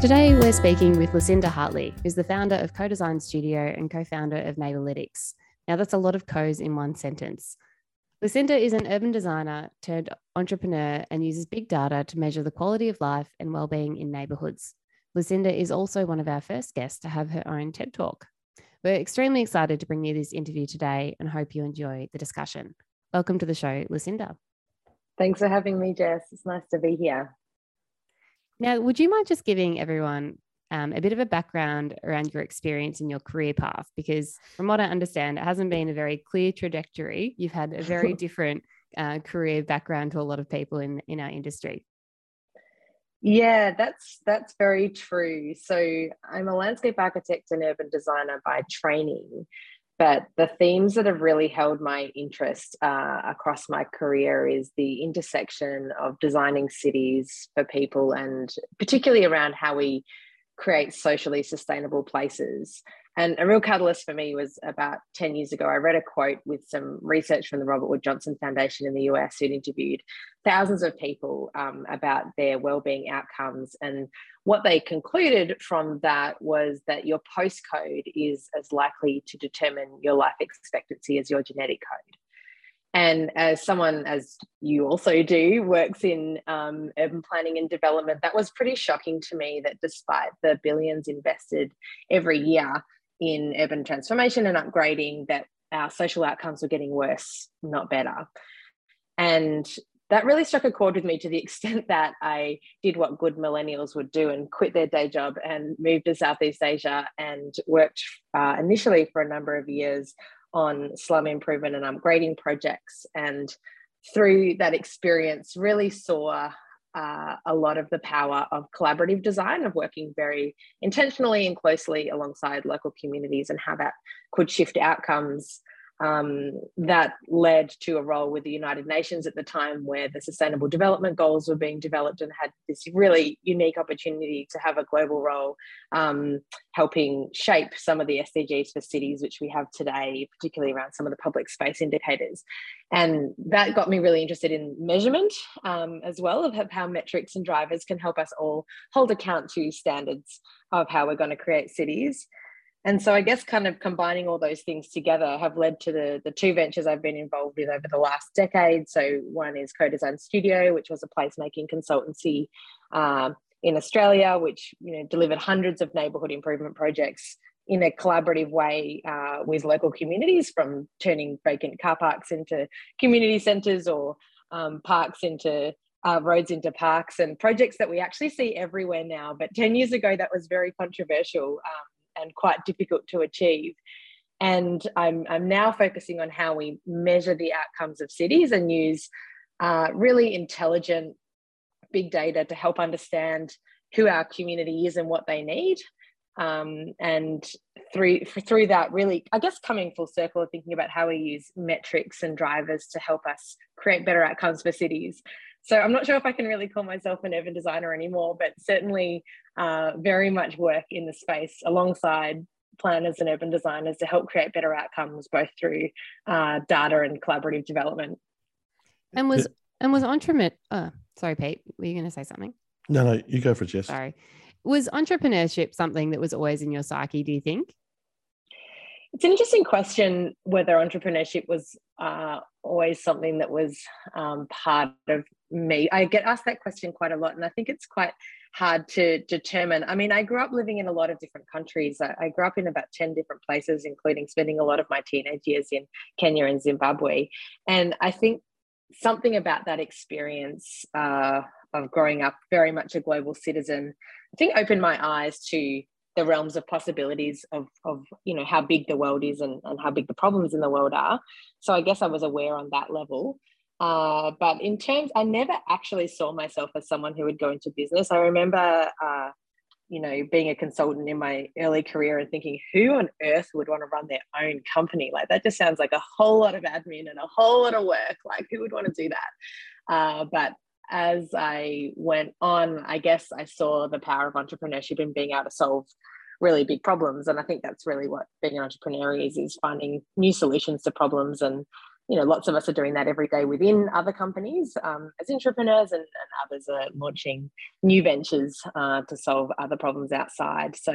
Today, we're speaking with Lucinda Hartley, who's the founder of Co-Design Studio and co-founder of Neighbourlytics. Now, that's a lot of co's in one sentence. Lucinda is an urban designer turned entrepreneur and uses big data to measure the quality of life and well-being in neighbourhoods. Lucinda is also one of our first guests to have her own TED Talk. We're extremely excited to bring you this interview today and hope you enjoy the discussion. Welcome to the show, Lucinda. Thanks for having me, Jess. It's nice to be here. Now, would you mind just giving everyone um, a bit of a background around your experience and your career path? Because from what I understand, it hasn't been a very clear trajectory. You've had a very different uh, career background to a lot of people in, in our industry. Yeah, that's that's very true. So I'm a landscape architect and urban designer by training, but the themes that have really held my interest uh, across my career is the intersection of designing cities for people and particularly around how we create socially sustainable places and a real catalyst for me was about 10 years ago. I read a quote with some research from the Robert Wood Johnson Foundation in the US, who'd interviewed thousands of people um, about their well-being outcomes. And what they concluded from that was that your postcode is as likely to determine your life expectancy as your genetic code. And as someone, as you also do, works in um, urban planning and development, that was pretty shocking to me that despite the billions invested every year, in urban transformation and upgrading that our social outcomes were getting worse, not better. And that really struck a chord with me to the extent that I did what good millennials would do and quit their day job and moved to Southeast Asia and worked uh, initially for a number of years on slum improvement and upgrading projects. And through that experience, really saw uh, a lot of the power of collaborative design, of working very intentionally and closely alongside local communities, and how that could shift outcomes um, that led to a role with the United Nations at the time where the Sustainable Development Goals were being developed and had this really unique opportunity to have a global role um, helping shape some of the SDGs for cities, which we have today, particularly around some of the public space indicators. And that got me really interested in measurement um, as well, of how metrics and drivers can help us all hold account to standards of how we're going to create cities and so I guess kind of combining all those things together have led to the, the two ventures I've been involved with over the last decade. So one is Co-Design Studio, which was a placemaking consultancy um, in Australia, which you know delivered hundreds of neighbourhood improvement projects in a collaborative way uh, with local communities, from turning vacant car parks into community centres or um, parks into uh, roads into parks and projects that we actually see everywhere now. But 10 years ago, that was very controversial. Um, and quite difficult to achieve. And I'm, I'm now focusing on how we measure the outcomes of cities and use uh, really intelligent big data to help understand who our community is and what they need. Um, and through through that, really, I guess coming full circle, of thinking about how we use metrics and drivers to help us create better outcomes for cities. So I'm not sure if I can really call myself an urban designer anymore, but certainly uh, very much work in the space alongside planners and urban designers to help create better outcomes, both through uh, data and collaborative development. And was and was entrepreneur? Uh, sorry, Pete, were you going to say something? No, no, you go for it, Jess. Sorry. Was entrepreneurship something that was always in your psyche? Do you think? It's an interesting question whether entrepreneurship was uh, always something that was um, part of me. I get asked that question quite a lot, and I think it's quite hard to determine. I mean, I grew up living in a lot of different countries. I, I, grew up in about 10 different places, including spending a lot of my teenage years in Kenya and Zimbabwe. And I think something about that experience uh, of growing up very much a global citizen, I think opened my eyes to the realms of possibilities of, of you know how big the world is and, and how big the problems in the world are. So i guess i was aware on that level. Uh, but in terms i never actually saw myself as someone who would go into business. I remember uh, you know being a consultant in my early career and thinking who on earth would want to run their own company? Like that just sounds like a whole lot of admin and a whole lot of work. Like who would want to do that? Uh, but as I went on, I guess I saw the power of entrepreneurship in being able to solve really big problems. And I think that's really what being an entrepreneur is, is finding new solutions to problems and you know, lots of us are doing that every day within other companies um, as entrepreneurs, and, and, others are launching new ventures uh, to solve other problems outside. So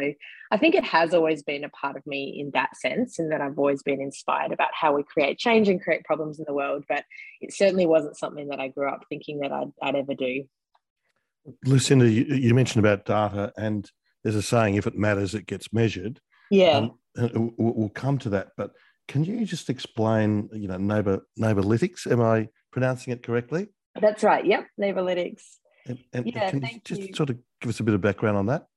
I think it has always been a part of me in that sense, in that I've always been inspired about how we create change and create problems in the world. But it certainly wasn't something that I grew up thinking that I'd, I'd ever do. Lucinda, you, you, mentioned about data, and there's a saying: if it matters, it gets measured. Yeah, um, we'll come to that, but can you just explain, you know, neighbor Neighbourlytics? Am I pronouncing it correctly? That's right. Yep, Neighbourlytics. And, and yeah, can you just you. sort of give us a bit of background on that?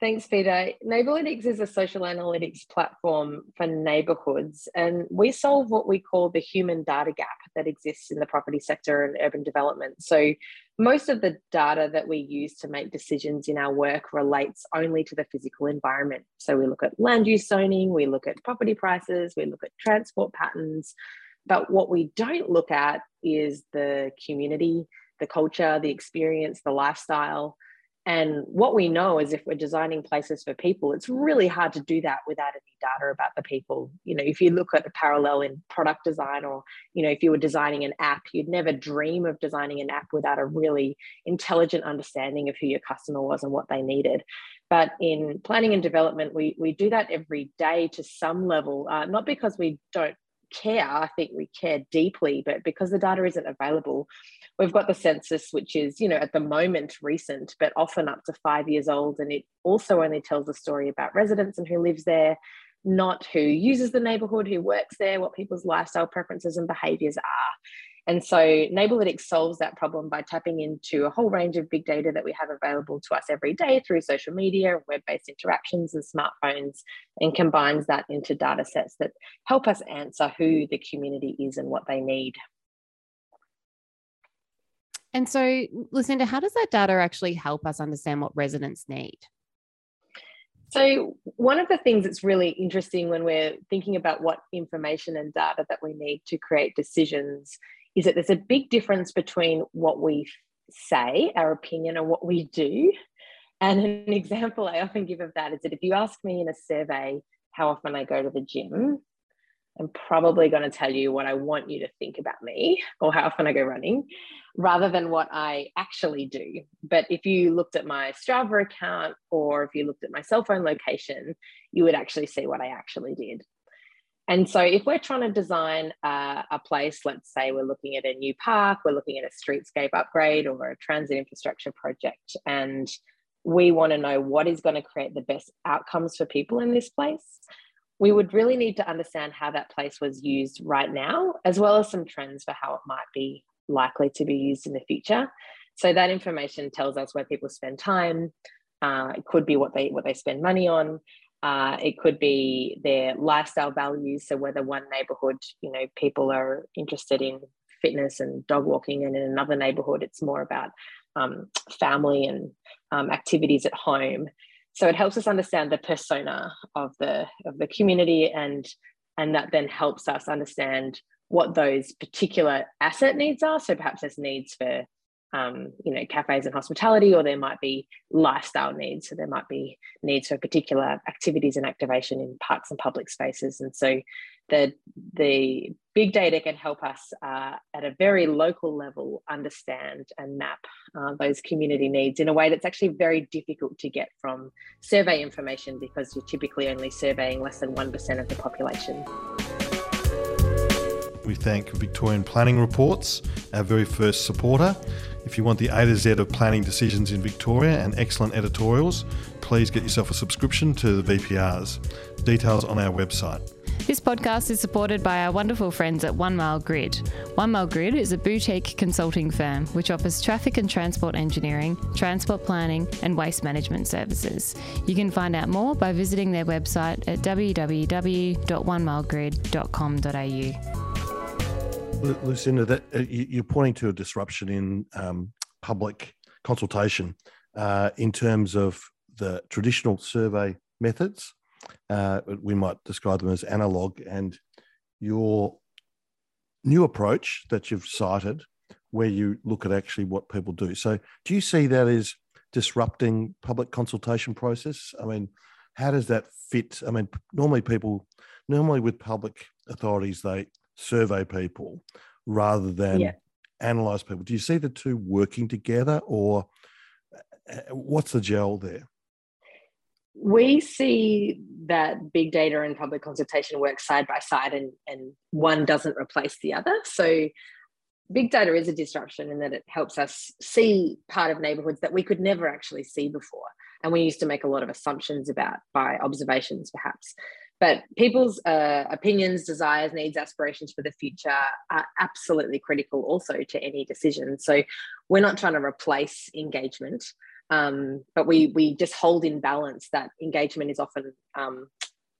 Thanks, Peter. Neighbourlytics is a social analytics platform for neighborhoods, and we solve what we call the human data gap that exists in the property sector and urban development. So, most of the data that we use to make decisions in our work relates only to the physical environment. So, we look at land use zoning, we look at property prices, we look at transport patterns. But what we don't look at is the community, the culture, the experience, the lifestyle and what we know is if we're designing places for people, it's really hard to do that without any data about the people. You know, if you look at the parallel in product design, or, you know, if you were designing an app, you'd never dream of designing an app without a really intelligent understanding of who your customer was and what they needed. But in planning and development, we, we do that every day to some level, uh, not because we don't care. I think we care deeply, but because the data isn't available, we've got the census, which is, you know, at the moment recent, but often up to five years old. And it also only tells a story about residents and who lives there, not who uses the neighborhood, who works there, what people's lifestyle preferences and behaviors are. And so Neighbourlytics solves that problem by tapping into a whole range of big data that we have available to us every day through social media, web-based interactions and smartphones, and combines that into data sets that help us answer who the community is and what they need. And so, Lucinda, how does that data actually help us understand what residents need? So, one of the things that's really interesting when we're thinking about what information and data that we need to create decisions is that there's a big difference between what we say, our opinion, and what we do. And an example I often give of that is that if you ask me in a survey how often I go to the gym, I'm probably going to tell you what I want you to think about me or how often I go running rather than what I actually do. But if you looked at my Strava account or if you looked at my cell phone location, you would actually see what I actually did. And so, if we're trying to design a, a, place, let's say we're looking at a new park, we're looking at a streetscape upgrade or a transit infrastructure project, and we want to know what is going to create the best outcomes for people in this place, we would really need to understand how that place was used right now, as well as some trends for how it might be likely to be used in the future. So that information tells us where people spend time. Uh, it could be what they what they spend money on. Uh, it could be their lifestyle values. So whether one neighborhood, you know, people are interested in fitness and dog walking, and in another neighborhood, it's more about um, family and um, activities at home. So it helps us understand the persona of the of the community, and and that then helps us understand what those particular asset needs are. So perhaps there's needs for um, you know, cafes and hospitality, or there might be lifestyle needs. So there might be needs for particular activities and activation in parks and public spaces. And so the the big data can help us uh, at a very local level understand and map uh, those community needs in a way that's actually very difficult to get from survey information because you're typically only surveying less than 1% of the population. We thank Victorian Planning Reports, our very first supporter. If you want the A to Z of planning decisions in Victoria and excellent editorials, please get yourself a subscription to the VPRs. Details on our website. This podcast is supported by our wonderful friends at One Mile Grid. One Mile Grid is a boutique consulting firm which offers traffic and transport engineering, transport planning, and waste management services. You can find out more by visiting their website at www.onemilegrid.com.au. Lucinda, that uh, you're pointing to a disruption in um, public consultation uh, in terms of the traditional survey methods. Uh, we might describe them as analog, and your new approach that you've cited, where you look at actually what people do. So, do you see that as disrupting public consultation process? I mean, how does that fit? I mean, normally people, normally with public authorities, they survey people rather than Yeah. analyze people. Do you see the two working together or uh, what's the gel there? we see that big data and public consultation work side by side and, and one doesn't replace the other. So big data is a disruption in that it helps us see part of neighborhoods that we could never actually see before. And we used to make a lot of assumptions about by observations, perhaps. But people's uh, opinions, desires, needs, aspirations for the future are absolutely critical also to any decision. So we're not trying to replace engagement. Um, but we we just hold in balance that engagement is often um,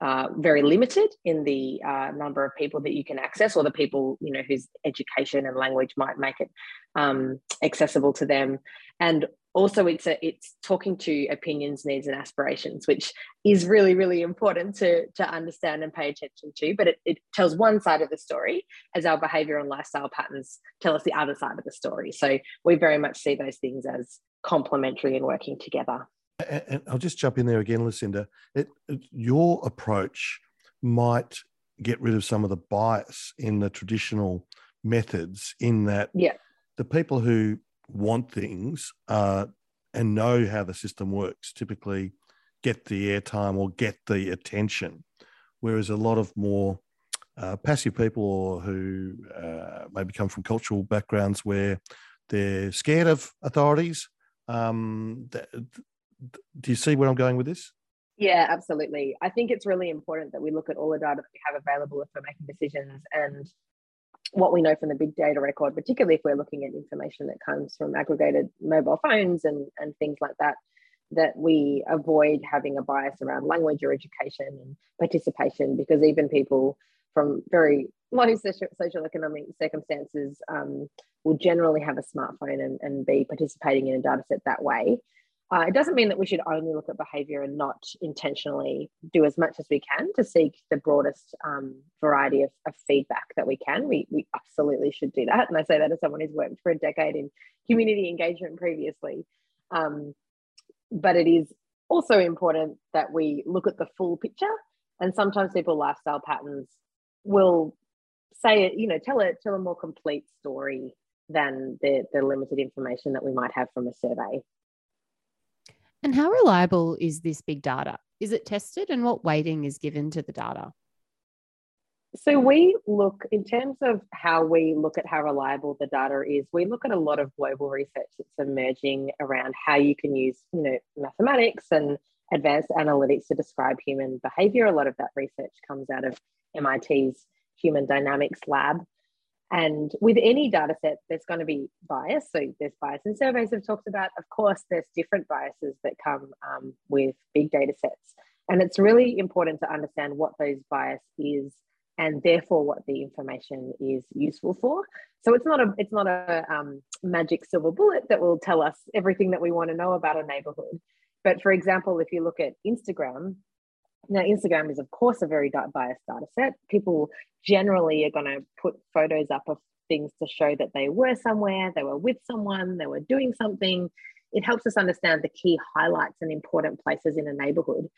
uh, very limited in the uh, number of people that you can access, or the people you know whose education and language might make it um, accessible to them. And also, it's a, it's talking to opinions, needs, and aspirations, which is really really important to to understand and pay attention to. But it, it tells one side of the story, as our behaviour and lifestyle patterns tell us the other side of the story. So we very much see those things as complementary and working together. And I'll just jump in there again, Lucinda. It, it, your approach might get rid of some of the bias in the traditional methods, in that yeah. the people who want things uh, and know how the system works typically get the airtime or get the attention, whereas a lot of more uh, passive people or who uh, maybe come from cultural backgrounds where they're scared of authorities um, do you see where I'm going with this? Yeah, absolutely. I think it's really important that we look at all the data that we have available for making decisions and what we know from the big data record, particularly if we're looking at information that comes from aggregated mobile phones and, and things like that, that we avoid having a bias around language or education and participation, because even people from very low social, social economic circumstances um, will generally have a smartphone and, and be participating in a data set that way. Uh, it doesn't mean that we should only look at behavior and not intentionally do as much as we can to seek the broadest um, variety of, of, feedback that we can. We, we absolutely should do that. And I say that as someone who's worked for a decade in community engagement previously. Um, but it is also important that we look at the full picture. And sometimes people lifestyle patterns will say it, you know, tell it, tell a more complete story than the, the limited information that we might have from a survey. And how reliable is this big data? Is it tested and what weighting is given to the data? So we look in terms of how we look at how reliable the data is, we look at a lot of global research that's emerging around how you can use, you know, mathematics and advanced analytics to describe human behavior. A lot of that research comes out of MIT's Human Dynamics Lab. And with any data set, there's going to be bias. So there's bias in surveys I've talked about. Of course, there's different biases that come um, with big data sets. And it's really important to understand what those bias is and therefore what the information is useful for. So it's not a it's not a um, magic silver bullet that will tell us everything that we want to know about a neighborhood. But for example, if you look at Instagram, now, Instagram is, of course, a very biased data set. People generally are going to put photos up of things to show that they were somewhere, they were with someone, they were doing something. It helps us understand the key highlights and important places in a neighborhood.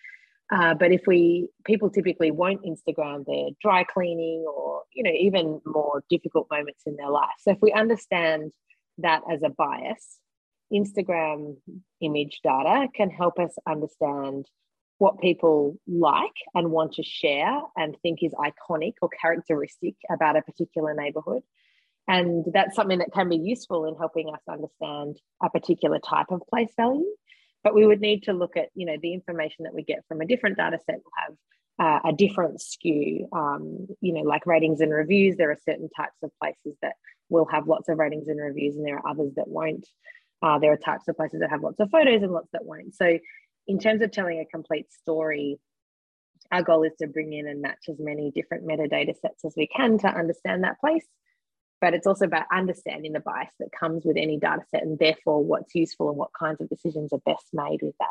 Uh, but if we people typically won't Instagram their dry cleaning or you know even more difficult moments in their life. So if we understand that as a bias, Instagram image data can help us understand what people like and want to share and think is iconic or characteristic about a particular neighborhood. And that's something that can be useful in helping us understand a particular type of place value. But we would need to look at, you know, the information that we get from a different data set will have uh, a different skew. Um, you know, like ratings and reviews, there are certain types of places that will have lots of ratings and reviews, and there are others that won't. Uh, there are types of places that have lots of photos and lots that won't. So in terms of telling a complete story, our goal is to bring in and match as many different metadata sets as we can to understand that place. But it's also about understanding the bias that comes with any data set and therefore what's useful and what kinds of decisions are best made with that.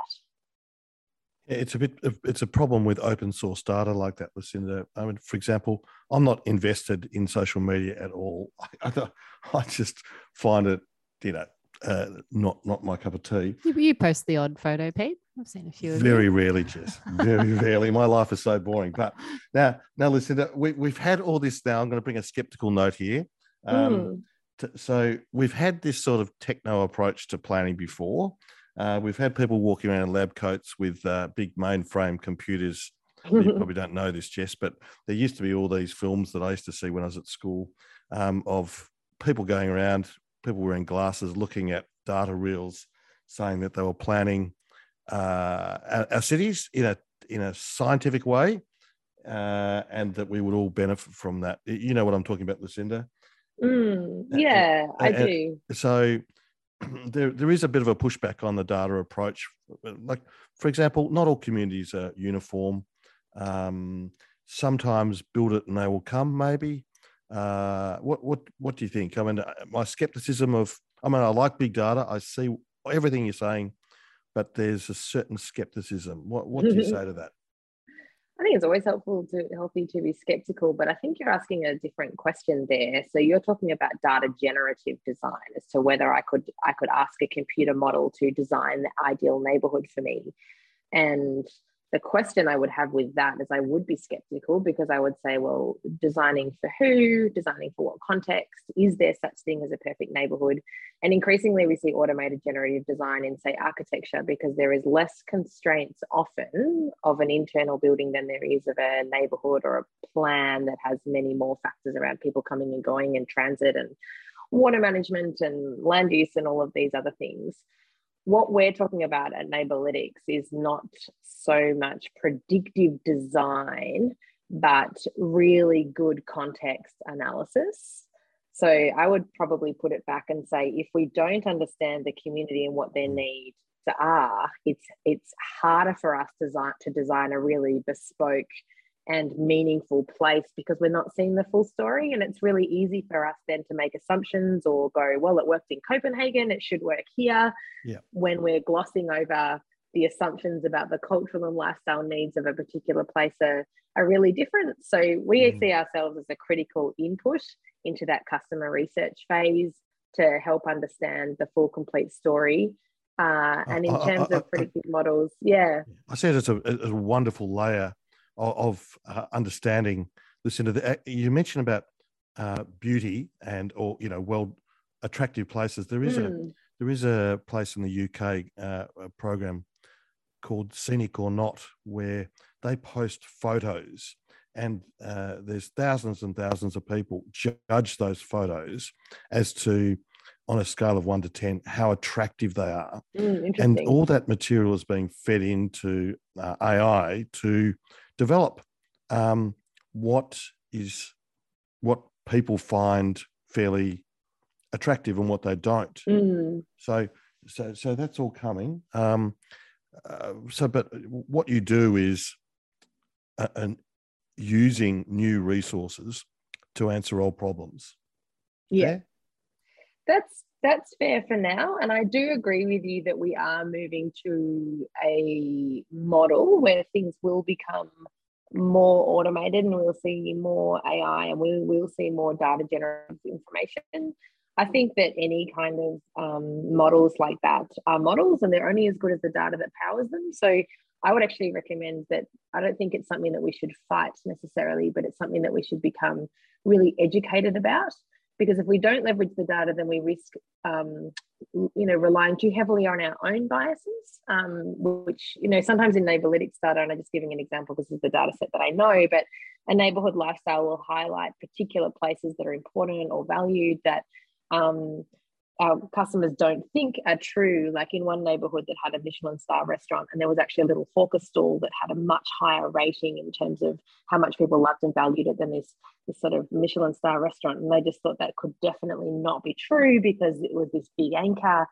It's a bit. It's a problem with open source data like that, Lucinda. I mean, for example, I'm not invested in social media at all. I, I, I just find it, you know, uh, not not my cup of tea. You, you post the odd photo, Pete. I've seen a few. Very rarely, Jess. Very rarely. My life is so boring. But now, now listen. We, we've had all this. Now, I'm going to bring a skeptical note here. Um, t- so we've had this sort of techno approach to planning before. Uh, we've had people walking around in lab coats with uh, big mainframe computers. You probably don't know this, Jess, but there used to be all these films that I used to see when I was at school um, of people going around, people wearing glasses, looking at data reels, saying that they were planning uh, our, our cities in a in a scientific way, uh, and that we would all benefit from that. You know what I'm talking about, Lucinda. Mm, yeah, I uh, uh, do. so there, there is a bit of a pushback on the data approach. Like, for example, not all communities are uniform. Um, sometimes build it and they will come, maybe. Uh, what, what, what do you think? I mean, uh, my skepticism of, I mean, I like big data. I see everything you're saying, but there's a certain skepticism. What, what do you say to that? I think it's always helpful to healthy to be skeptical, but I think you're asking a different question there. So you're talking about data generative design as to whether I could I could ask a computer model to design the ideal neighborhood for me. And the question I would have with that is I would be skeptical because I would say, well, designing for who, designing for what context, is there such thing as a perfect neighborhood? And increasingly we see automated generative design in say architecture because there is less constraints often of an internal building than there is of a neighborhood or a plan that has many more factors around people coming and going and transit and water management and land use and all of these other things what we're talking about at Neighbourlytics is not so much predictive design, but really good context analysis. So I would probably put it back and say if we don't understand the community and what their mm. needs are, it's it's harder for us design, to design a really bespoke and meaningful place because we're not seeing the full story. And it's really easy for us then to make assumptions or go, well, it worked in Copenhagen, it should work here. Yeah. When we're glossing over the assumptions about the cultural and lifestyle needs of a particular place are, are really different. So we Mm. see ourselves as a critical input into that customer research phase to help understand the full complete story. Uh, and in I- I- terms I- of predictive models, yeah. I said it's a, it's a wonderful layer of, of uh, understanding. Lucinda, the, uh, you mentioned about uh, beauty and or you know well attractive places. There is a Mm, there is a place in the UK uh, a program called Scenic or Not where they post photos and uh, there's thousands and thousands of people judge those photos as to on a scale of one to ten how attractive they are mm, and all that material is being fed into uh, AI to develop um, what is what people find fairly attractive and what they don't. Mm, So, so, so that's all coming. Um, uh, so, but what you do is uh, and using new resources to answer old problems. yeah. that's that's fair for now. And i do agree with you that we are moving to a model where things will become more automated and we'll see more ai and we will see more data generated information. I think that any kind of um, models like that are models and they're only as good as the data that powers them. So i would actually recommend that i don't think it's something that we should fight necessarily but it's something that we should become really educated about because if we don't leverage the data, then we risk, um, you know, relying too heavily on our own biases, um, which, you know, sometimes in Neighbourlytics data, and I'm just giving an example, this is the data set that I know, but a neighborhood lifestyle will highlight particular places that are important or valued that um, our customers don't think are true. Like in one neighborhood that had a Michelin star restaurant, and there was actually a little hawker stall that had a much higher rating in terms of how much people loved and valued it than this, this sort of Michelin star restaurant. And they just thought that could definitely not be true because it was this big anchor.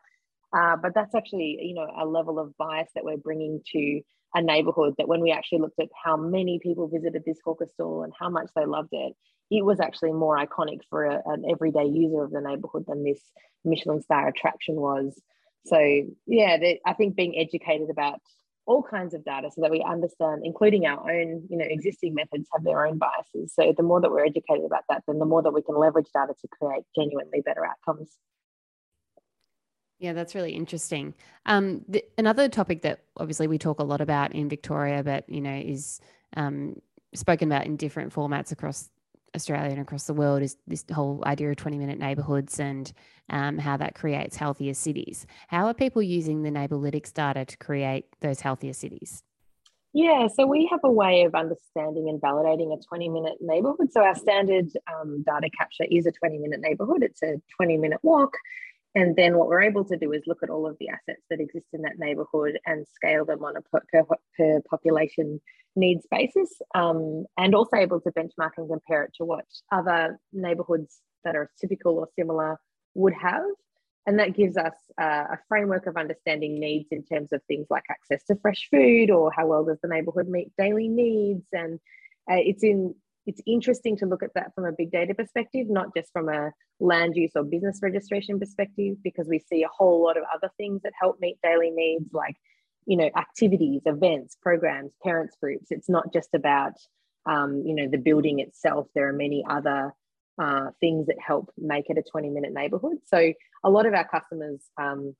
Uh, but that's actually, you know, a level of bias that we're bringing to a neighborhood that when we actually looked at how many people visited this hawker stall and how much they loved it, it was actually more iconic for a, an everyday user of the neighborhood than this Michelin star attraction was. So yeah, they, I think being educated about all kinds of data so that we understand, including our own, you know, existing methods have their own biases. So the more that we're educated about that, then the more that we can leverage data to create genuinely better outcomes. Yeah, that's really interesting. Um, the, another topic that obviously we talk a lot about in Victoria, but you know is um, spoken about in different formats across Australia and across the world is this whole idea of 20 minute neighborhoods and um, how that creates healthier cities. How are people using the Neighbourlytics data to create those healthier cities? Yeah, so we have a way of understanding and validating a 20 minute neighborhood. So our standard um, data capture is a 20 minute neighborhood, it's a 20 minute walk. And then what we're able to do is look at all of the assets that exist in that neighborhood and scale them on a per, per, population needs basis, um, and also able to benchmark and compare it to what other neighborhoods that are typical or similar would have. And that gives us uh, a framework of understanding needs in terms of things like access to fresh food or how well does the neighborhood meet daily needs. And uh, it's in it's interesting to look at that from a big data perspective, not just from a land use or business registration perspective, because we see a whole lot of other things that help meet daily needs, like you know activities, events, programs, parents groups. It's not just about um, you know the building itself. There are many other uh, things that help make it a 20 minute neighborhood. So a lot of our customers, um,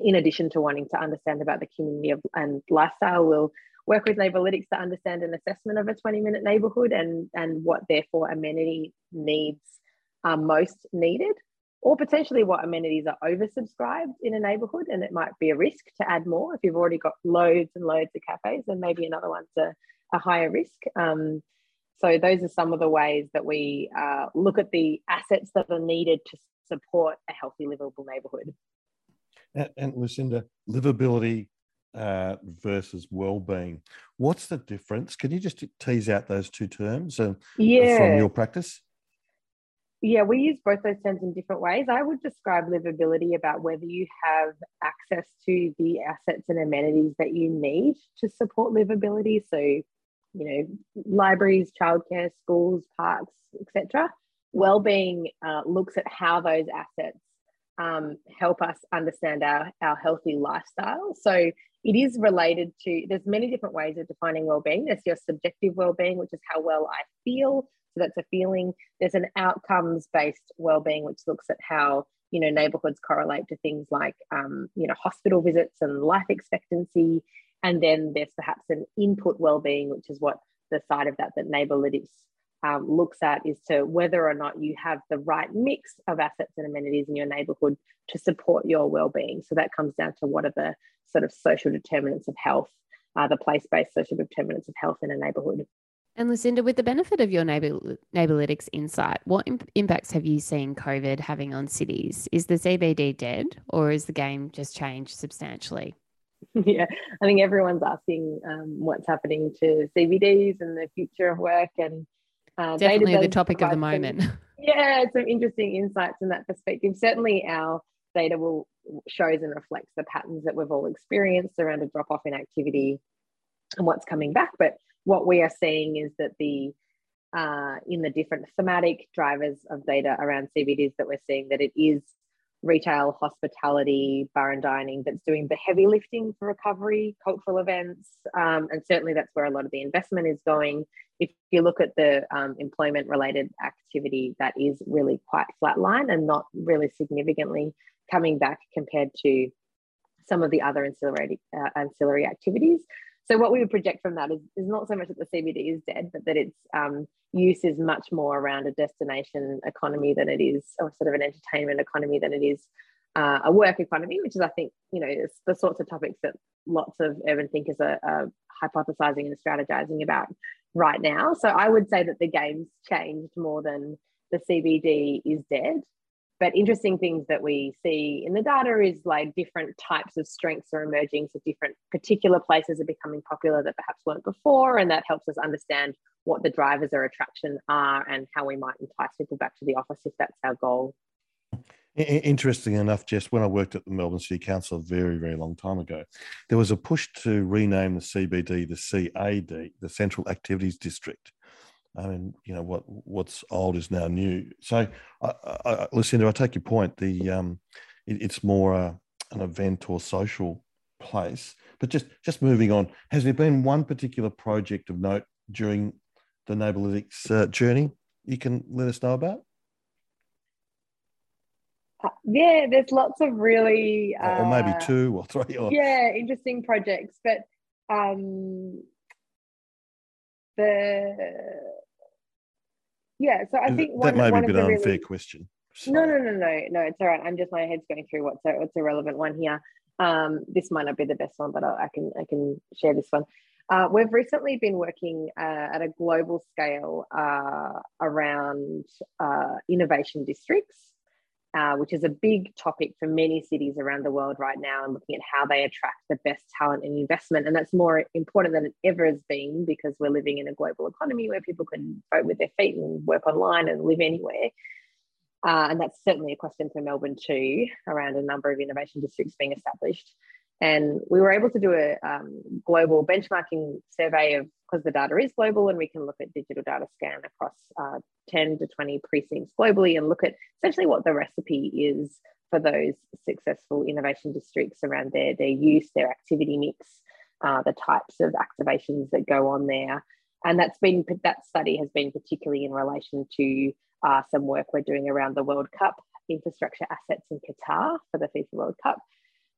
in addition to wanting to understand about the community of, and lifestyle, will work with Neighbourlytics to understand an assessment of a 20 minute neighbourhood and, and what therefore amenity needs are most needed or potentially what amenities are oversubscribed in a neighbourhood and it might be a risk to add more. If you've already got loads and loads of cafes then maybe another one's a, a higher risk. Um, so those are some of the ways that we uh, look at the assets that are needed to support a healthy livable neighbourhood and, and lucinda livability uh, versus well-being. What's the difference? Can you just tease out those two terms uh, yeah. from your practice? Yeah, we use both those terms in different ways. I would describe livability about whether you have access to the assets and amenities that you need to support livability. So, you know, libraries, childcare, schools, parks, etc. Well-being uh, looks at how those assets um, help us understand our, our healthy lifestyle. So it is related to there's many different ways of defining well-being. There's your subjective well-being which is how well i feel. So that's a feeling. There's an outcomes based well-being which looks at how you know neighborhoods correlate to things like um, you know hospital visits and life expectancy. And then there's perhaps an input well-being which is what the side of that that Neighbourlytics um, looks at is to whether or not you have the right mix of assets and amenities in your neighborhood to support your well-being so that comes down to what are the sort of social determinants of health, uh, the place-based social determinants of health in a neighbourhood. And Lucinda, with the benefit of your neighbor, Neighbourlytics insight, what imp- impacts have you seen COVID having on cities? Is the CBD dead or is the game just changed substantially? Yeah, I think everyone's asking um, what's happening to CBDs and the future of work and uh, definitely the topic of the moment. Some, yeah, some interesting insights in that perspective. Certainly, our data will shows and reflects the patterns that we've all experienced around a drop off in activity and what's coming back. But what we are seeing is that the uh, in the different thematic drivers of data around CBDs that we're seeing that it is retail, hospitality, bar and dining that's doing the heavy lifting for recovery, cultural events, um, and certainly that's where a lot of the investment is going. If you look at the um, employment related activity, that is really quite flatline and not really significantly coming back compared to some of the other ancillary uh, ancillary activities. So what we would project from that is, is not so much that the CBD is dead, but that its um, use is much more around a destination economy than it is, or sort of an entertainment economy than it is uh, a work economy, which is, I think, you know, the sorts of topics that lots of urban thinkers are, are hypothesizing and strategizing about right now. So I would say that the game's changed more than the CBD is dead. But interesting things that we see in the data is like different types of strengths are emerging. So different particular places are becoming popular that perhaps weren't before. And that helps us understand what the drivers of attraction are and how we might entice people back to the office if that's our goal. Interesting enough, Jess, when I worked at the Melbourne City Council a very, very long time ago, there was a push to rename the CBD the CAD, the Central Activities District. I mean, you know what what's old is now new. So, I, I, Lucinda, I take your point. The um, it, it's more uh, an event or social place. But just just moving on, has there been one particular project of note during the Neighbourlytics uh, journey you can let us know about? Uh, yeah, there's lots of really, uh, or maybe two or three. Or... Yeah, interesting projects, but um, the yeah. So I think that one, may be a bit really... unfair question. No, no, no, no, no. It's all right. I'm just my head's going through what's a, what's a relevant one here. Um, this might not be the best one, but I, I can I can share this one. Uh, we've recently been working uh, at a global scale uh, around uh, innovation districts, uh, which is a big topic for many cities around the world right now, and looking at how they attract the best talent and investment. And that's more important than it ever has been because we're living in a global economy where people can vote with their feet and work online and live anywhere. Uh, and that's certainly a question for Melbourne too, around a number of innovation districts being established. And we were able to do a um, global benchmarking survey of because the data is global and we can look at digital data scan across uh, 10 to 20 precincts globally and look at essentially what the recipe is for those successful innovation districts around their, their use, their activity mix, uh, the types of activations that go on there. And that's been that study has been particularly in relation to uh, some work we're doing around the World Cup infrastructure assets in Qatar for the FIFA World Cup.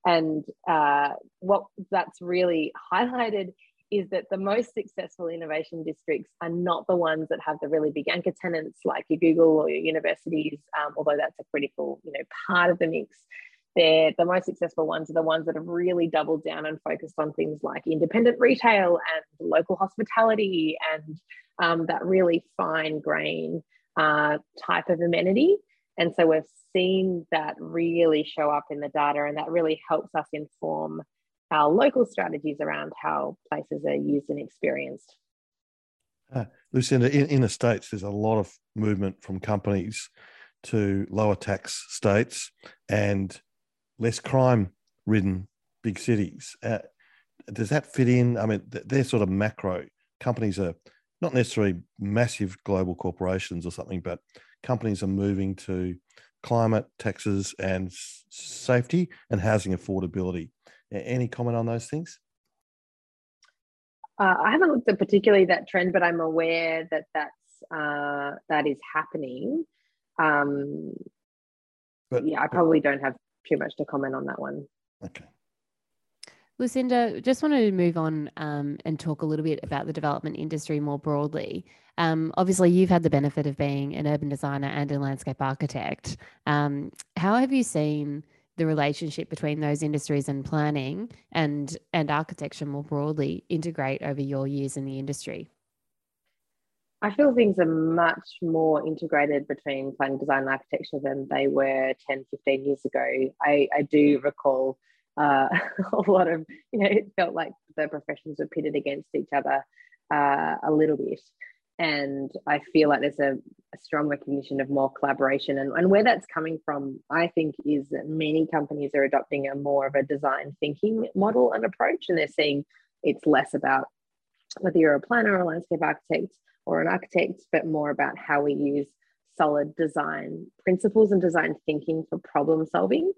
And uh, what that's really highlighted is that the most successful innovation districts are not the ones that have the really big anchor tenants like your Google or your universities, um, although that's a critical you know, part of the mix. They're the most successful ones are the ones that have really doubled down and focused on things like independent retail and local hospitality and um, that really fine grain uh, type of amenity. And so we've seen that really show up in the data, and that really helps us inform our local strategies around how places are used and experienced. Uh, Lucinda, in, in the States, there's a lot of movement from companies to lower tax states and less crime ridden big cities. Uh, does that fit in? I mean, they're sort of macro. Companies are not necessarily massive global corporations or something, but companies are moving to climate, taxes, and safety and housing affordability. Any comment on those things? Uh, I haven't looked at particularly that trend, but I'm aware that that's uh, that is happening. Um, but yeah, I probably don't have too much to comment on that one. Okay. Lucinda, just wanted to move on um, and talk a little bit about the development industry more broadly. Um, obviously, you've had the benefit of being an urban designer and a landscape architect. Um, how have you seen the relationship between those industries and planning and and architecture more broadly integrate over your years in the industry? I feel things are much more integrated between planning, design, and architecture than they were 10, 15 years ago. I, I do recall uh, a lot of, you know, it felt like the professions were pitted against each other uh, a little bit. And I feel like there's a, a strong recognition of more collaboration. And, and where that's coming from, I think, is that many companies are adopting a more of a design thinking model and approach. And they're seeing it's less about whether you're a planner or a landscape architect or an architect, but more about how we use solid design principles and design thinking for problem solving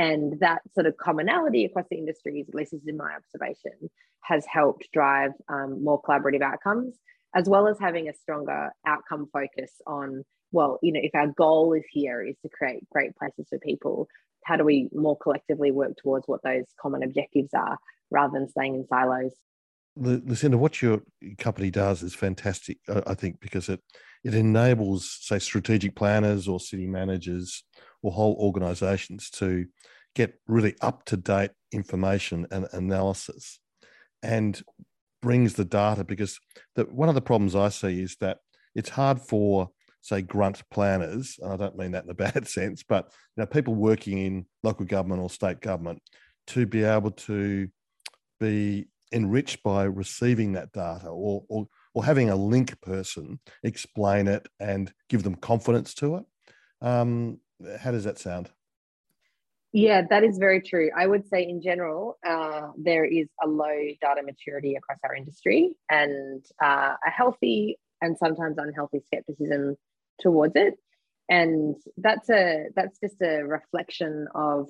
and that sort of commonality across the industries, at least is in my observation, has helped drive um, more collaborative outcomes, as well as having a stronger outcome focus on, well, you know, if our goal is here is to create great places for people, how do we more collectively work towards what those common objectives are rather than staying in silos? Lucinda, what your company does is fantastic, I think, because it it enables, say, strategic planners or city managers or whole organizations to get really up to date information and analysis and brings the data because the, one of the problems I see is that it's hard for say grunt planners and I don't mean that in a bad sense but you know people working in local government or state government to be able to be enriched by receiving that data or, or, or having a link person explain it and give them confidence to it um, how does that sound? Yeah, that is very true. I would say, in general, uh, there is a low data maturity across our industry and uh, a healthy and sometimes unhealthy skepticism towards it. And that's a that's just a reflection of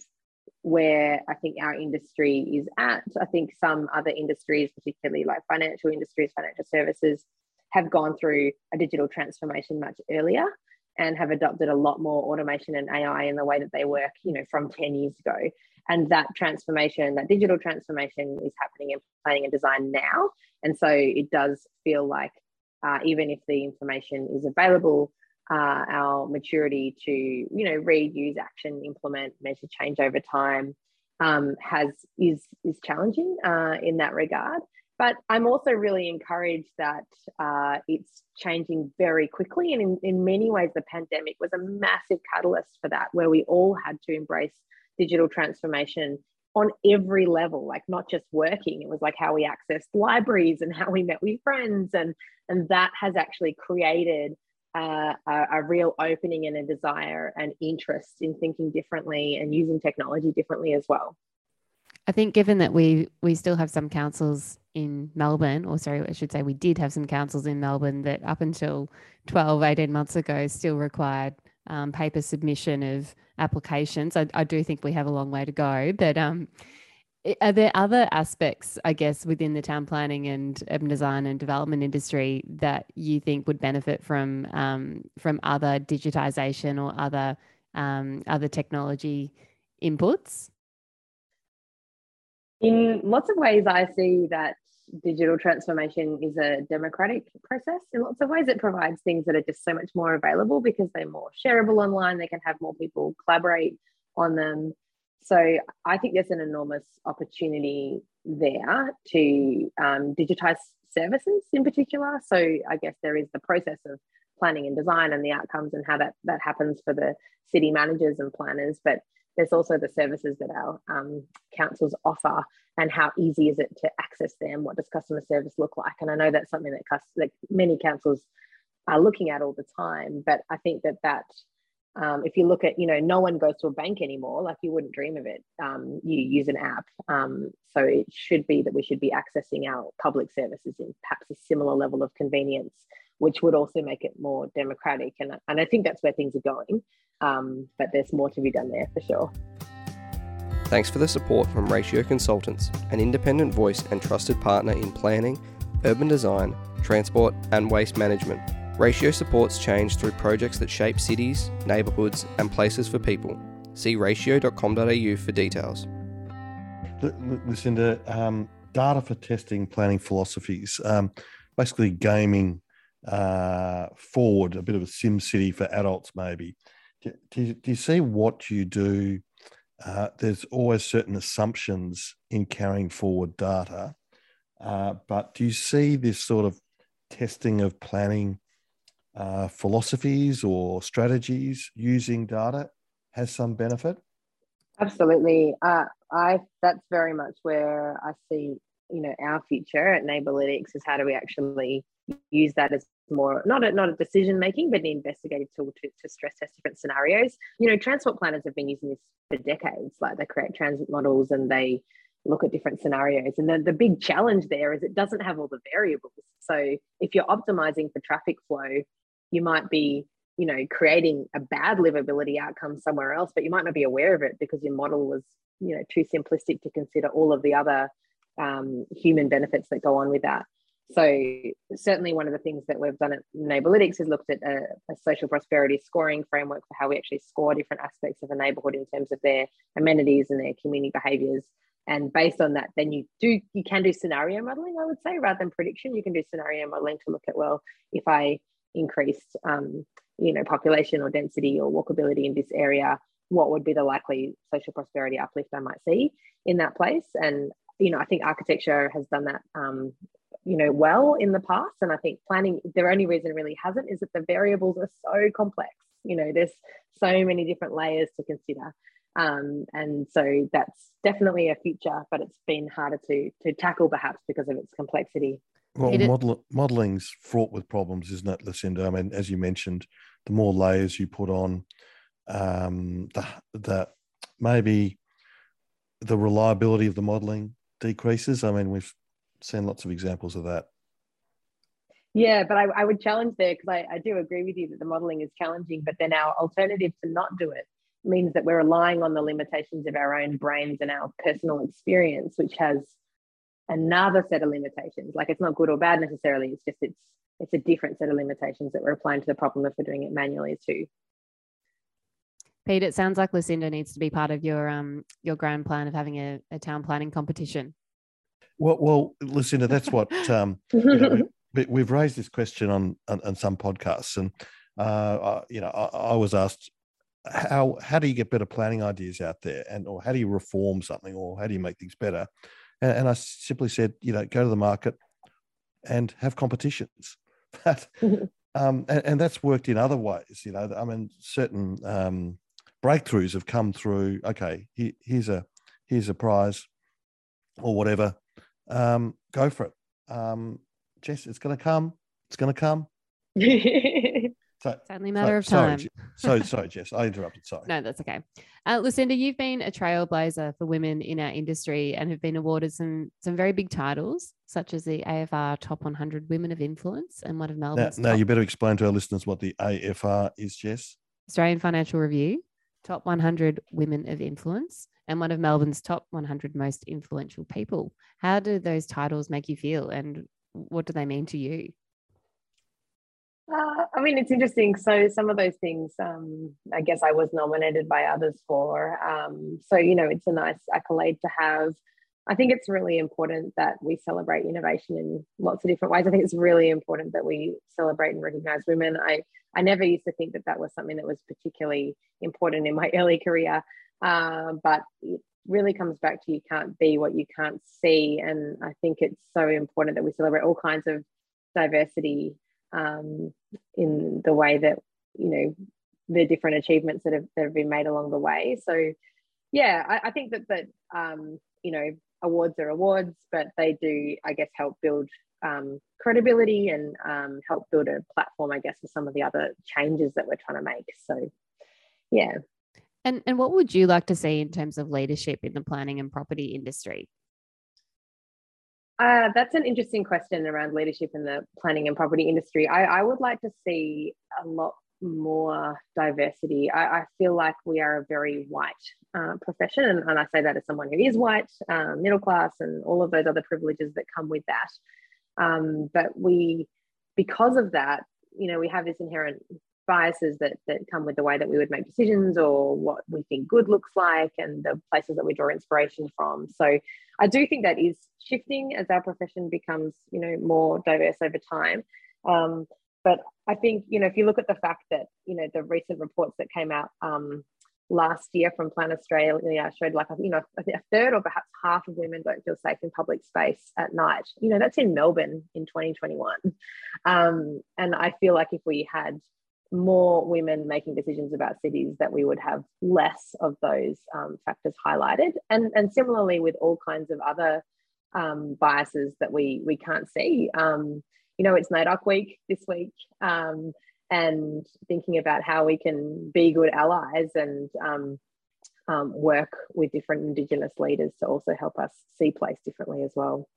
where I think our industry is at. I think some other industries, particularly like financial industries, financial services, have gone through a digital transformation much earlier and have adopted a lot more automation and AI in the way that they work, you know, from 10 years ago. And that transformation, that digital transformation is happening in planning and design now. And so it does feel like uh, even if the information is available, uh, our maturity to, you know, read, use, action, implement, measure change over time um, has is is challenging uh, in that regard. But I'm also really encouraged that uh, it's changing very quickly. And in, in many ways, the pandemic was a massive catalyst for that, where we all had to embrace digital transformation on every level, like not just working. It was like how we accessed libraries and how we met with friends. And, and that has actually created uh, a, a, real opening and a desire and interest in thinking differently and using technology differently as well. I think given that we we still have some councils in Melbourne, or sorry, I should say we did have some councils in Melbourne that up until 12, 18 months ago still required um, paper submission of applications. I, I, do think we have a long way to go, but um, are there other aspects, I guess, within the town planning and urban design and development industry that you think would benefit from um, from other digitization or other um, other technology inputs? In lots of ways, I see that digital transformation is a democratic process. In lots of ways, it provides things that are just so much more available because they're more shareable online. They can have more people collaborate on them. So I think there's an enormous opportunity there to um, digitize services in particular. So I guess there is the process of planning and design and the outcomes and how that that happens for the city managers and planners, but there's also the services that our um, councils offer and how easy is it to access them? What does customer service look like? And I know that's something that, that many councils are looking at all the time, but I think that that um, if you look at, you know, no one goes to a bank anymore, like you wouldn't dream of it. Um, you use an app. Um, so it should be that we should be accessing our public services in perhaps a similar level of convenience, which would also make it more democratic. And, and I think that's where things are going. Um, but there's more to be done there for sure. Thanks for the support from Ratio Consultants, an independent voice and trusted partner in planning, urban design, transport, and waste management. Ratio supports change through projects that shape cities, neighbourhoods, and places for people. See ratio.com.au for details. Lucinda, um, data for testing planning philosophies, um, basically gaming uh, forward, a bit of a SimCity for adults, maybe. Do, do, do you see what you do uh, there's always certain assumptions in carrying forward data. Uh, but do you see this sort of testing of planning uh, philosophies or strategies using data has some benefit? Absolutely. Uh, I that's very much where I see you know our future at Neighbourlytics is how do we actually use that as more not a not a decision making but an investigative tool to, to stress test different scenarios. You know transport planners have been using this for decades. Like they create transit models and they look at different scenarios. And the, the big challenge there is it doesn't have all the variables. So if you're optimizing for traffic flow you might be you know creating a bad livability outcome somewhere else but you might not be aware of it because your model was you know too simplistic to consider all of the other um, human benefits that go on with that so certainly one of the things that we've done at Neighbourlytics is looked at a, a, social prosperity scoring framework for how we actually score different aspects of a neighbourhood in terms of their amenities and their community behaviours. And based on that, then you do you can do scenario modelling, I would say, rather than prediction. You can do scenario modelling to look at well, if I increased um, you know population or density or walkability in this area, what would be the likely social prosperity uplift I might see in that place? And you know, I think architecture has done that um, you know well in the past. And i think planning the only reason it really hasn't is that the variables are so complex. You know there's so many different layers to consider. Um, and so that's definitely a future but it's been harder to to tackle perhaps because of its complexity. Well model, modeling's fraught with problems isn't it lucinda? I mean as you mentioned the more layers you put on um, the, the maybe the reliability of the modelling decreases. I mean we've seen lots of examples of that. Yeah, but I, I would challenge there because I, I do agree with you that the modeling is challenging, but then our alternative to not do it means that we're relying on the limitations of our own brains and our personal experience, which has another set of limitations. Like it's not good or bad necessarily, it's just it's it's a different set of limitations that we're applying to the problem if we're doing it manually too. Pete, it sounds like Lucinda needs to be part of your um your grand plan of having a, a town planning competition. Well, well, Lucinda, that's what um, you know, we, have raised this question on, on, on some podcasts, and uh, you know, I, I, was asked how how do you get better planning ideas out there, and or how do you reform something, or how do you make things better? And, and I simply said, you know, go to the market and have competitions. But um, and, and, that's worked in other ways. You know, I mean, certain um, breakthroughs have come through. Okay, here's a here's a prize, or whatever. Um, go for it, um, Jess. It's going to come. It's going to come. So, it's only a matter of time. Sorry, so, sorry, Jess, I interrupted. Sorry. No, that's okay. Uh, Lucinda, you've been a trailblazer for women in our industry and have been awarded some some very big titles, such as the AFR Top 100 Women of Influence and one of Melbourne's. Now, now you better explain to our listeners what the AFR is, Jess. Australian Financial Review, Top 100 Women of Influence, and one of Melbourne's top 100 most influential people. How do those titles make you feel, and what do they mean to you? Uh, I mean, it's interesting. So some of those things, um, I guess I was nominated by others for. Um, so you know, it's a nice accolade to have. I think it's really important that we celebrate innovation in lots of different ways. I think it's really important that we celebrate and recognize women. I I never used to think that that was something that was particularly important in my early career, uh, but it really comes back to you can't be what you can't see, and I think it's so important that we celebrate all kinds of diversity um, in the way that you know the different achievements that have, that have been made along the way. So yeah, I, I think that that um, you know awards are awards, but they do I guess help build um, credibility and um, help build a platform I guess for some of the other changes that we're trying to make. So yeah. And and what would you like to see in terms of leadership in the planning and property industry? Uh, that's an interesting question around leadership in the planning and property industry. I, I would like to see a lot more diversity. I, I feel like we are a very white uh, profession, and, and, I say that as someone who is white, um, middle class, and all of those other privileges that come with that. Um, but we, because of that, you know, we have this inherent biases that that come with the way that we would make decisions or what we think good looks like and the places that we draw inspiration from. So i do think that is shifting as our profession becomes you know more diverse over time. Um, but i think you know if you look at the fact that you know the recent reports that came out um, last year from plan australia showed like you know a third or perhaps half of women don't feel safe in public space at night. You know that's in melbourne in 2021 um, and i feel like if we had more women making decisions about cities that we would have less of those um, factors highlighted. And and similarly with all kinds of other um, biases that we we can't see. Um, you know it's NAIDOC week this week. Um, and thinking about how we can be good allies and um, um, work with different indigenous leaders to also help us see place differently as well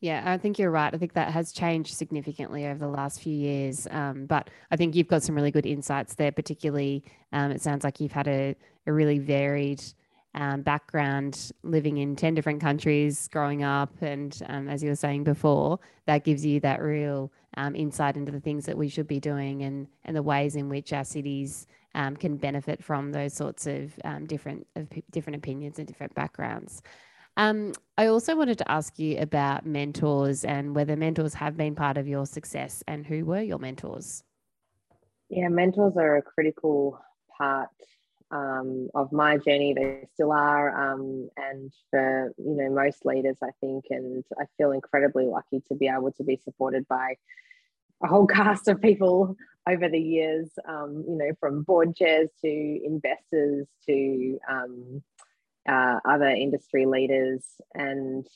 yeah, I think you're right. I think that has changed significantly over the last few years. Um, but I think you've got some really good insights there, particularly. Um, it sounds like you've had a, a really varied um, background living in 10 different countries growing up. And um, as you were saying before, that gives you that real um, insight into the things that we should be doing and, and the ways in which our cities um, can benefit from those sorts of different, of different opinions and different backgrounds. Um, I also wanted to ask you about mentors and whether mentors have been part of your success and who were your mentors? Yeah, mentors are a critical part um, of my journey. They still are, um, and for you know most leaders, I think, and I feel incredibly lucky to be able to be supported by a whole cast of people over the years. Um, you know, from board chairs to investors to um, uh, other industry leaders, and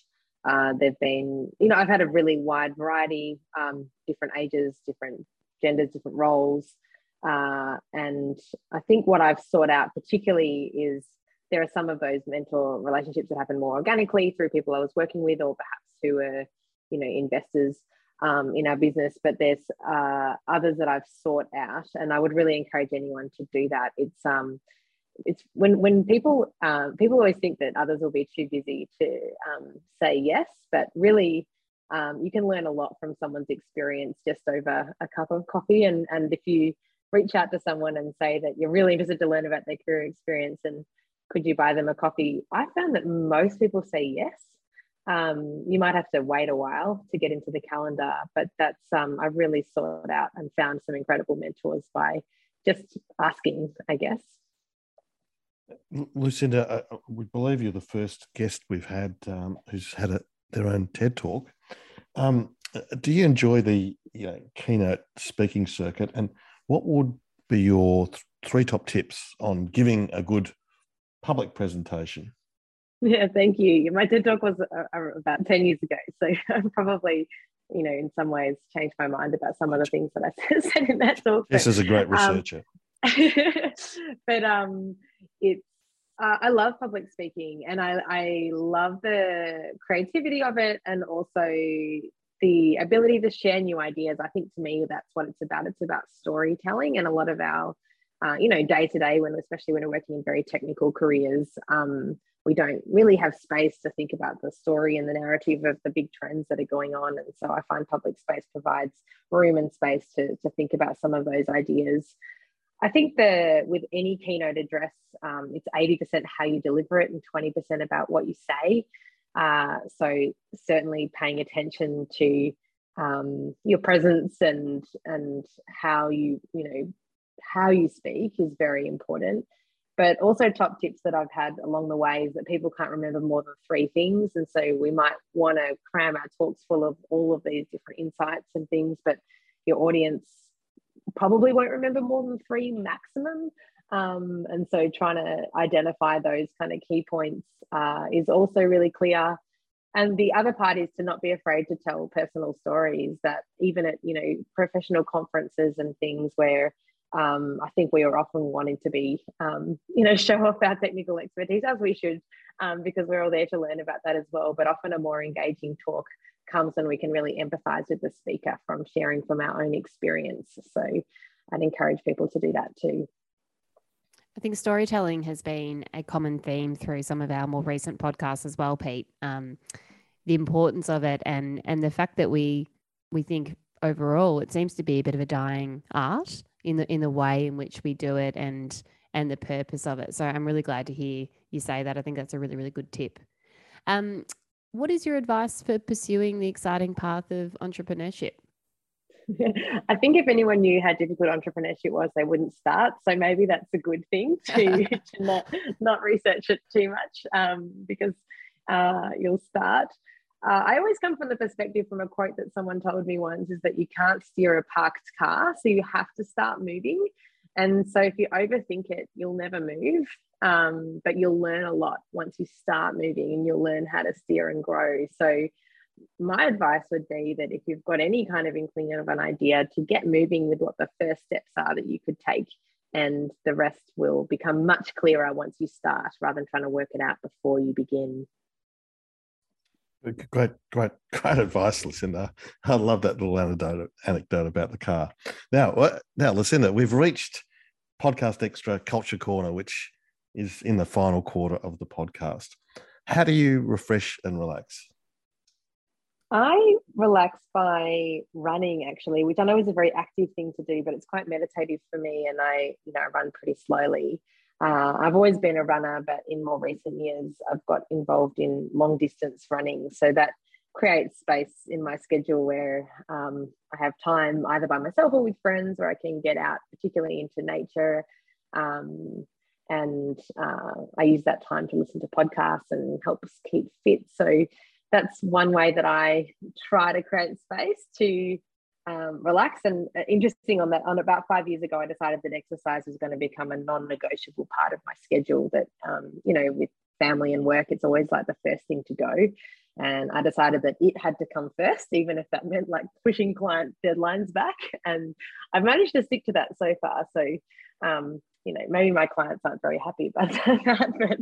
uh, they've been, you know, I've had a really wide variety, um, different ages, different genders, different roles. Uh, and I think what I've sought out particularly is there are some of those mentor relationships that happen more organically through people I was working with, or perhaps who are, you know, investors um, in our business. But there's uh, others that I've sought out, and I would really encourage anyone to do that. It's um, it's when when people um, people always think that others will be too busy to um, say yes, but really um, you can learn a lot from someone's experience just over a cup of coffee. And, and if you reach out to someone and say that you're really interested to learn about their career experience and could you buy them a coffee, I found that most people say yes. Um, you might have to wait a while to get into the calendar, but that's um, I've really sought out and found some incredible mentors by just asking, I guess. Lucinda, uh, we believe you're the first guest we've had um, who's had a, their own TED talk. Um, do you enjoy the you know, keynote speaking circuit? And what would be your th- three top tips on giving a good public presentation? Yeah, thank you. My TED talk was uh, uh about 10 years ago. So I've probably, you know, in some ways changed my mind about some of the things that I said in that talk. This is a great um, researcher. Um, but um, it's, uh, I love public speaking and I, I love the creativity of it and also the ability to share new ideas. I think to me, that's what it's about. It's about storytelling and a lot of our, uh, you know, day to day, when especially when we're working in very technical careers, um, we don't really have space to think about the story and the narrative of the big trends that are going on. And so I find public space provides room and space to, to think about some of those ideas. I think the with any keynote address, um, it's 80% how you deliver it and 20% about what you say. Uh, so certainly paying attention to um, your presence and and how you you know how you speak is very important. But also top tips that I've had along the way is that people can't remember more than three things, and so we might want to cram our talks full of all of these different insights and things, but your audience probably won't remember more than three maximum. Um, and so trying to identify those kind of key points uh, is also really clear. And the other part is to not be afraid to tell personal stories that even at, you know, professional conferences and things where um, I think we are often wanting to be, um, you know, show off our technical expertise as we should, um, because we're all there to learn about that as well. But often a more engaging talk comes when we can really empathize with the speaker from sharing from our own experience. So I'd encourage people to do that too. I think storytelling has been a common theme through some of our more recent podcasts as well, Pete. Um, the importance of it and and the fact that we we think overall it seems to be a bit of a dying art in the in the way in which we do it and and the purpose of it. So I'm really glad to hear you say that. I think that's a really really good tip. Um, what is your advice for pursuing the exciting path of entrepreneurship? I think if anyone knew how difficult entrepreneurship was, they wouldn't start. So maybe that's a good thing to, to not, not research it too much um, because uh, you'll start. Uh, I always come from the perspective from a quote that someone told me once is that you can't steer a parked car, so you have to start moving. And so if you overthink it, you'll never move. Um, but you'll learn a lot once you start moving and you'll learn how to steer and grow. So my advice would be that if you've got any kind of inkling of an idea, to get moving with what the first steps are that you could take, and the rest will become much clearer once you start rather than trying to work it out before you begin. Great, great, great advice, Lucinda. I love that little anecdote, anecdote about the car. Now, now, Lucinda, we've reached podcast extra culture corner, which is in the final quarter of the podcast. How do you refresh and relax? I relax by running actually, which I know is a very active thing to do, but it's quite meditative for me. And I, you know, run pretty slowly. Uh, I've always been a runner, but in more recent years, I've got involved in long distance running. So that creates space in my schedule where um, I have time either by myself or with friends where I can get out, particularly into nature. Um, and uh, I use that time to listen to podcasts and helps keep fit. So that's one way that I try to create space to um, relax. And uh, interesting on that, on about five years ago, I decided that exercise was going to become a non-negotiable part of my schedule. That um, you know, with family and work, it's always like the first thing to go. And I decided that it had to come first, even if that meant like pushing client deadlines back. And I've managed to stick to that so far. So um, you know, maybe my clients aren't very happy about that, but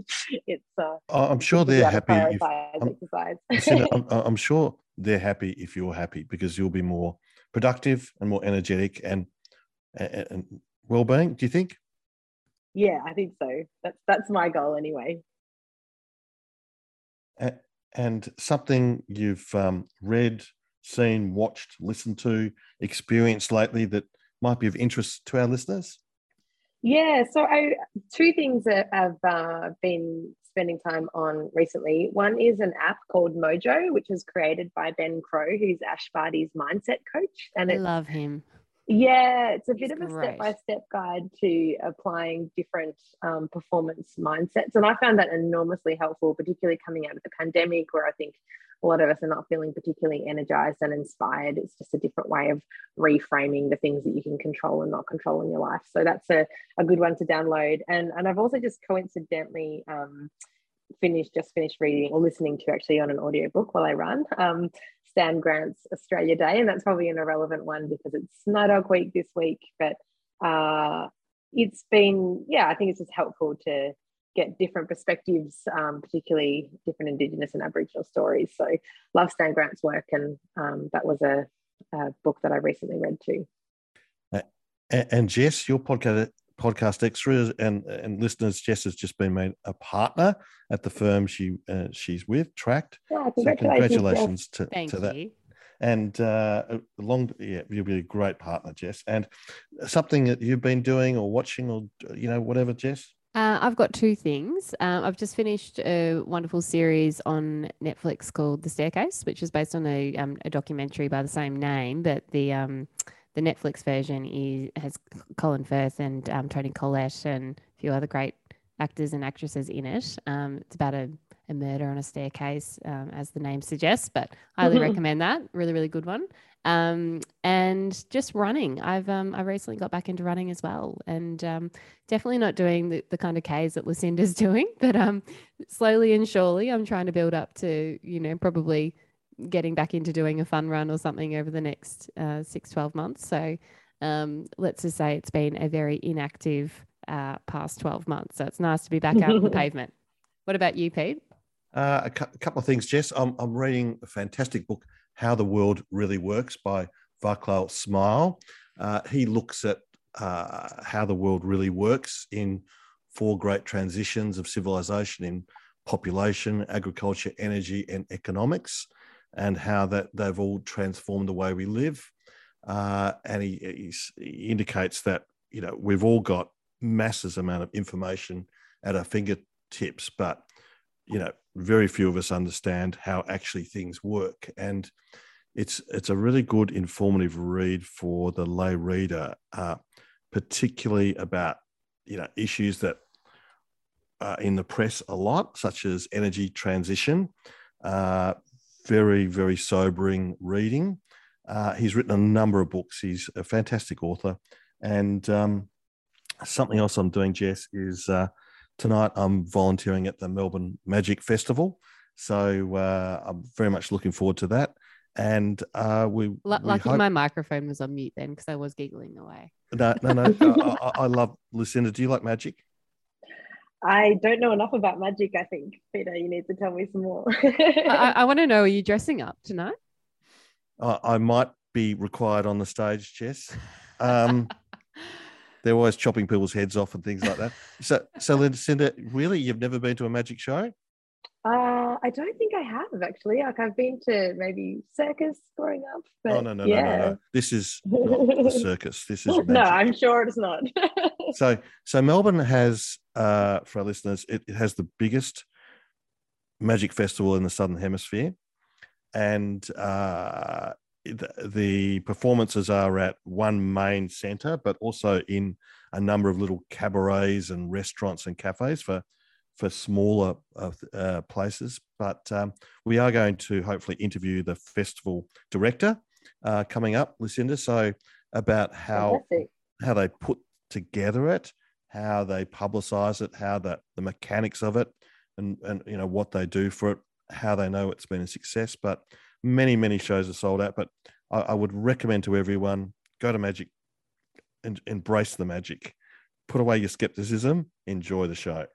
it's. Uh, I'm sure they're happy. If, I'm, I'm, I'm, sure they're happy if you're happy because you'll be more productive and more energetic and, and, and well-being. Do you think? Yeah, I think so. That's that's my goal anyway. and something you've um, read, seen, watched, listened to, experienced lately that might be of interest to our listeners? Yeah, so I two things that I've uh, been spending time on recently. One is an app called Mojo, which was created by Ben Crowe, who's Ash Barty's mindset coach. And I love him. Yeah, it's a bit of a step by step guide to applying different um, performance mindsets. And I found that enormously helpful, particularly coming out of the pandemic, where I think a lot of us are not feeling particularly energized and inspired. It's just a different way of reframing the things that you can control and not control in your life. So that's a, a good one to download. And, and I've also just coincidentally um, finished, just finished reading or listening to actually on an audiobook while I run. Um, Stan Grant's Australia Day, and that's probably an irrelevant one because it's NAIDOC Week this week. But uh, it's been, yeah, I think it's just helpful to get different perspectives, um, particularly different Indigenous and Aboriginal stories. So, love Stan Grant's work, and um, that was a, a, book that I recently read too. Uh, and Jess, your podcast podcast extras and and listeners, Jess has just been made a partner at the firm she uh, she's with, Tract. Yeah, congratulations, so congratulations to, Thank to that. You. And uh, long, yeah, you'll be a great partner, Jess. And something that you've been doing or watching, or you know, whatever, Jess. Uh, I've got two things. Um, I've just finished a wonderful series on Netflix called The Staircase, which is based on a, um, a documentary by the same name, but the um, the Netflix version is has Colin Firth and um, Toni Collette and a few other great actors and actresses in it. Um, it's about a, a, murder on a staircase, um, as the name suggests, but highly recommend that. Really, really good one. Um, and just running. I've um, I recently got back into running as well, and um, definitely not doing the, the kind of Ks that Lucinda's doing, but um, slowly and surely, I'm trying to build up to you know probably getting back into doing a fun run or something over the next uh, six, 12 months. So um, let's just say it's been a very inactive uh, past 12 months. So it's nice to be back out on the pavement. What about you, Pete? Uh, a, cu- a, couple of things, Jess. I'm, I'm reading a fantastic book, How the World Really Works by Vaclav Smil. Uh, he looks at uh, how the world really works in four great transitions of civilization in population, agriculture, energy, and economics and how that they've all transformed the way we live. Uh, and he, he indicates that you know we've all got masses amount of information at our fingertips, but you know very few of us understand how actually things work. And it's it's a really good informative read for the lay reader, uh, particularly about you know issues that are in the press a lot, such as energy transition. Uh, very, very sobering reading. Uh, he's written a number of books. He's a fantastic author. And um, something else I'm doing, Jess, is uh, tonight I'm volunteering at the Melbourne Magic Festival. So uh, I'm very much looking forward to that. And uh, we, L- we lucky hope... my microphone was on mute then because I was giggling away. No, no, no. I, I, love Lucinda. Do you like magic? I don't know enough about magic. I think Peter, you need to tell me some more. I, I want to know: Are you dressing up tonight? Uh, I might be required on the stage, Jess. Um, they're always chopping people's heads off and things like that. So, so Lucinda, really, you've never been to a magic show? Uh, I don't think I have actually. Like I've been to maybe circus growing up. But oh no no, yeah. no no no This is not the circus. This is magic. no. I'm sure it's not. so so Melbourne has uh, for our listeners, it, it has the biggest magic festival in the southern hemisphere, and uh, the, the performances are at one main centre, but also in a number of little cabarets and restaurants and cafes for for smaller uh, uh, places. But um, we are going to hopefully interview the festival director uh, coming up, Lucinda. So about how how they put together it, how they publicize it, how the, the mechanics of it, and and you know what they do for it, how they know it's been a success. But many many shows are sold out. But I, I would recommend to everyone go to Magic, and embrace the magic, put away your skepticism, enjoy the show.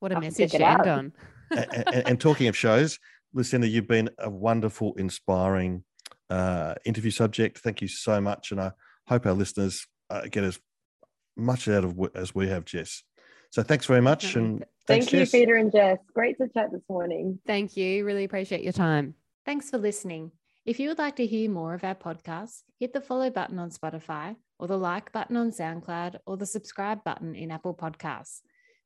What a I'll message to end on. and, and, and, talking of shows, Lucinda, you've been a wonderful, inspiring uh, interview subject. Thank you so much. And I hope our listeners uh, get as much out of as we have, Jess. So thanks very much. And thanks, Thank you, Jess. Peter and Jess. Great to chat this morning. Thank you. Really appreciate your time. Thanks for listening. If you would like to hear more of our podcasts, hit the follow button on Spotify or the like button on SoundCloud or the subscribe button in Apple Podcasts.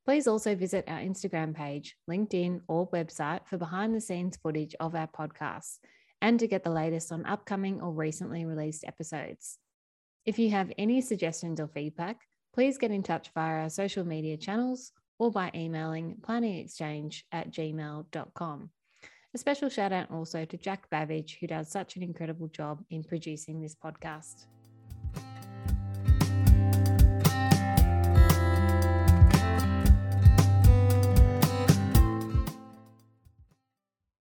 Please also visit our Instagram page, LinkedIn, or website for behind the scenes footage of our podcasts and to get the latest on upcoming or recently released episodes. If you have any suggestions or feedback, please get in touch via our social media channels or by emailing planningexchange at gmail.com. A special shout out also to Jack Babbage, who does such an incredible job in producing this podcast.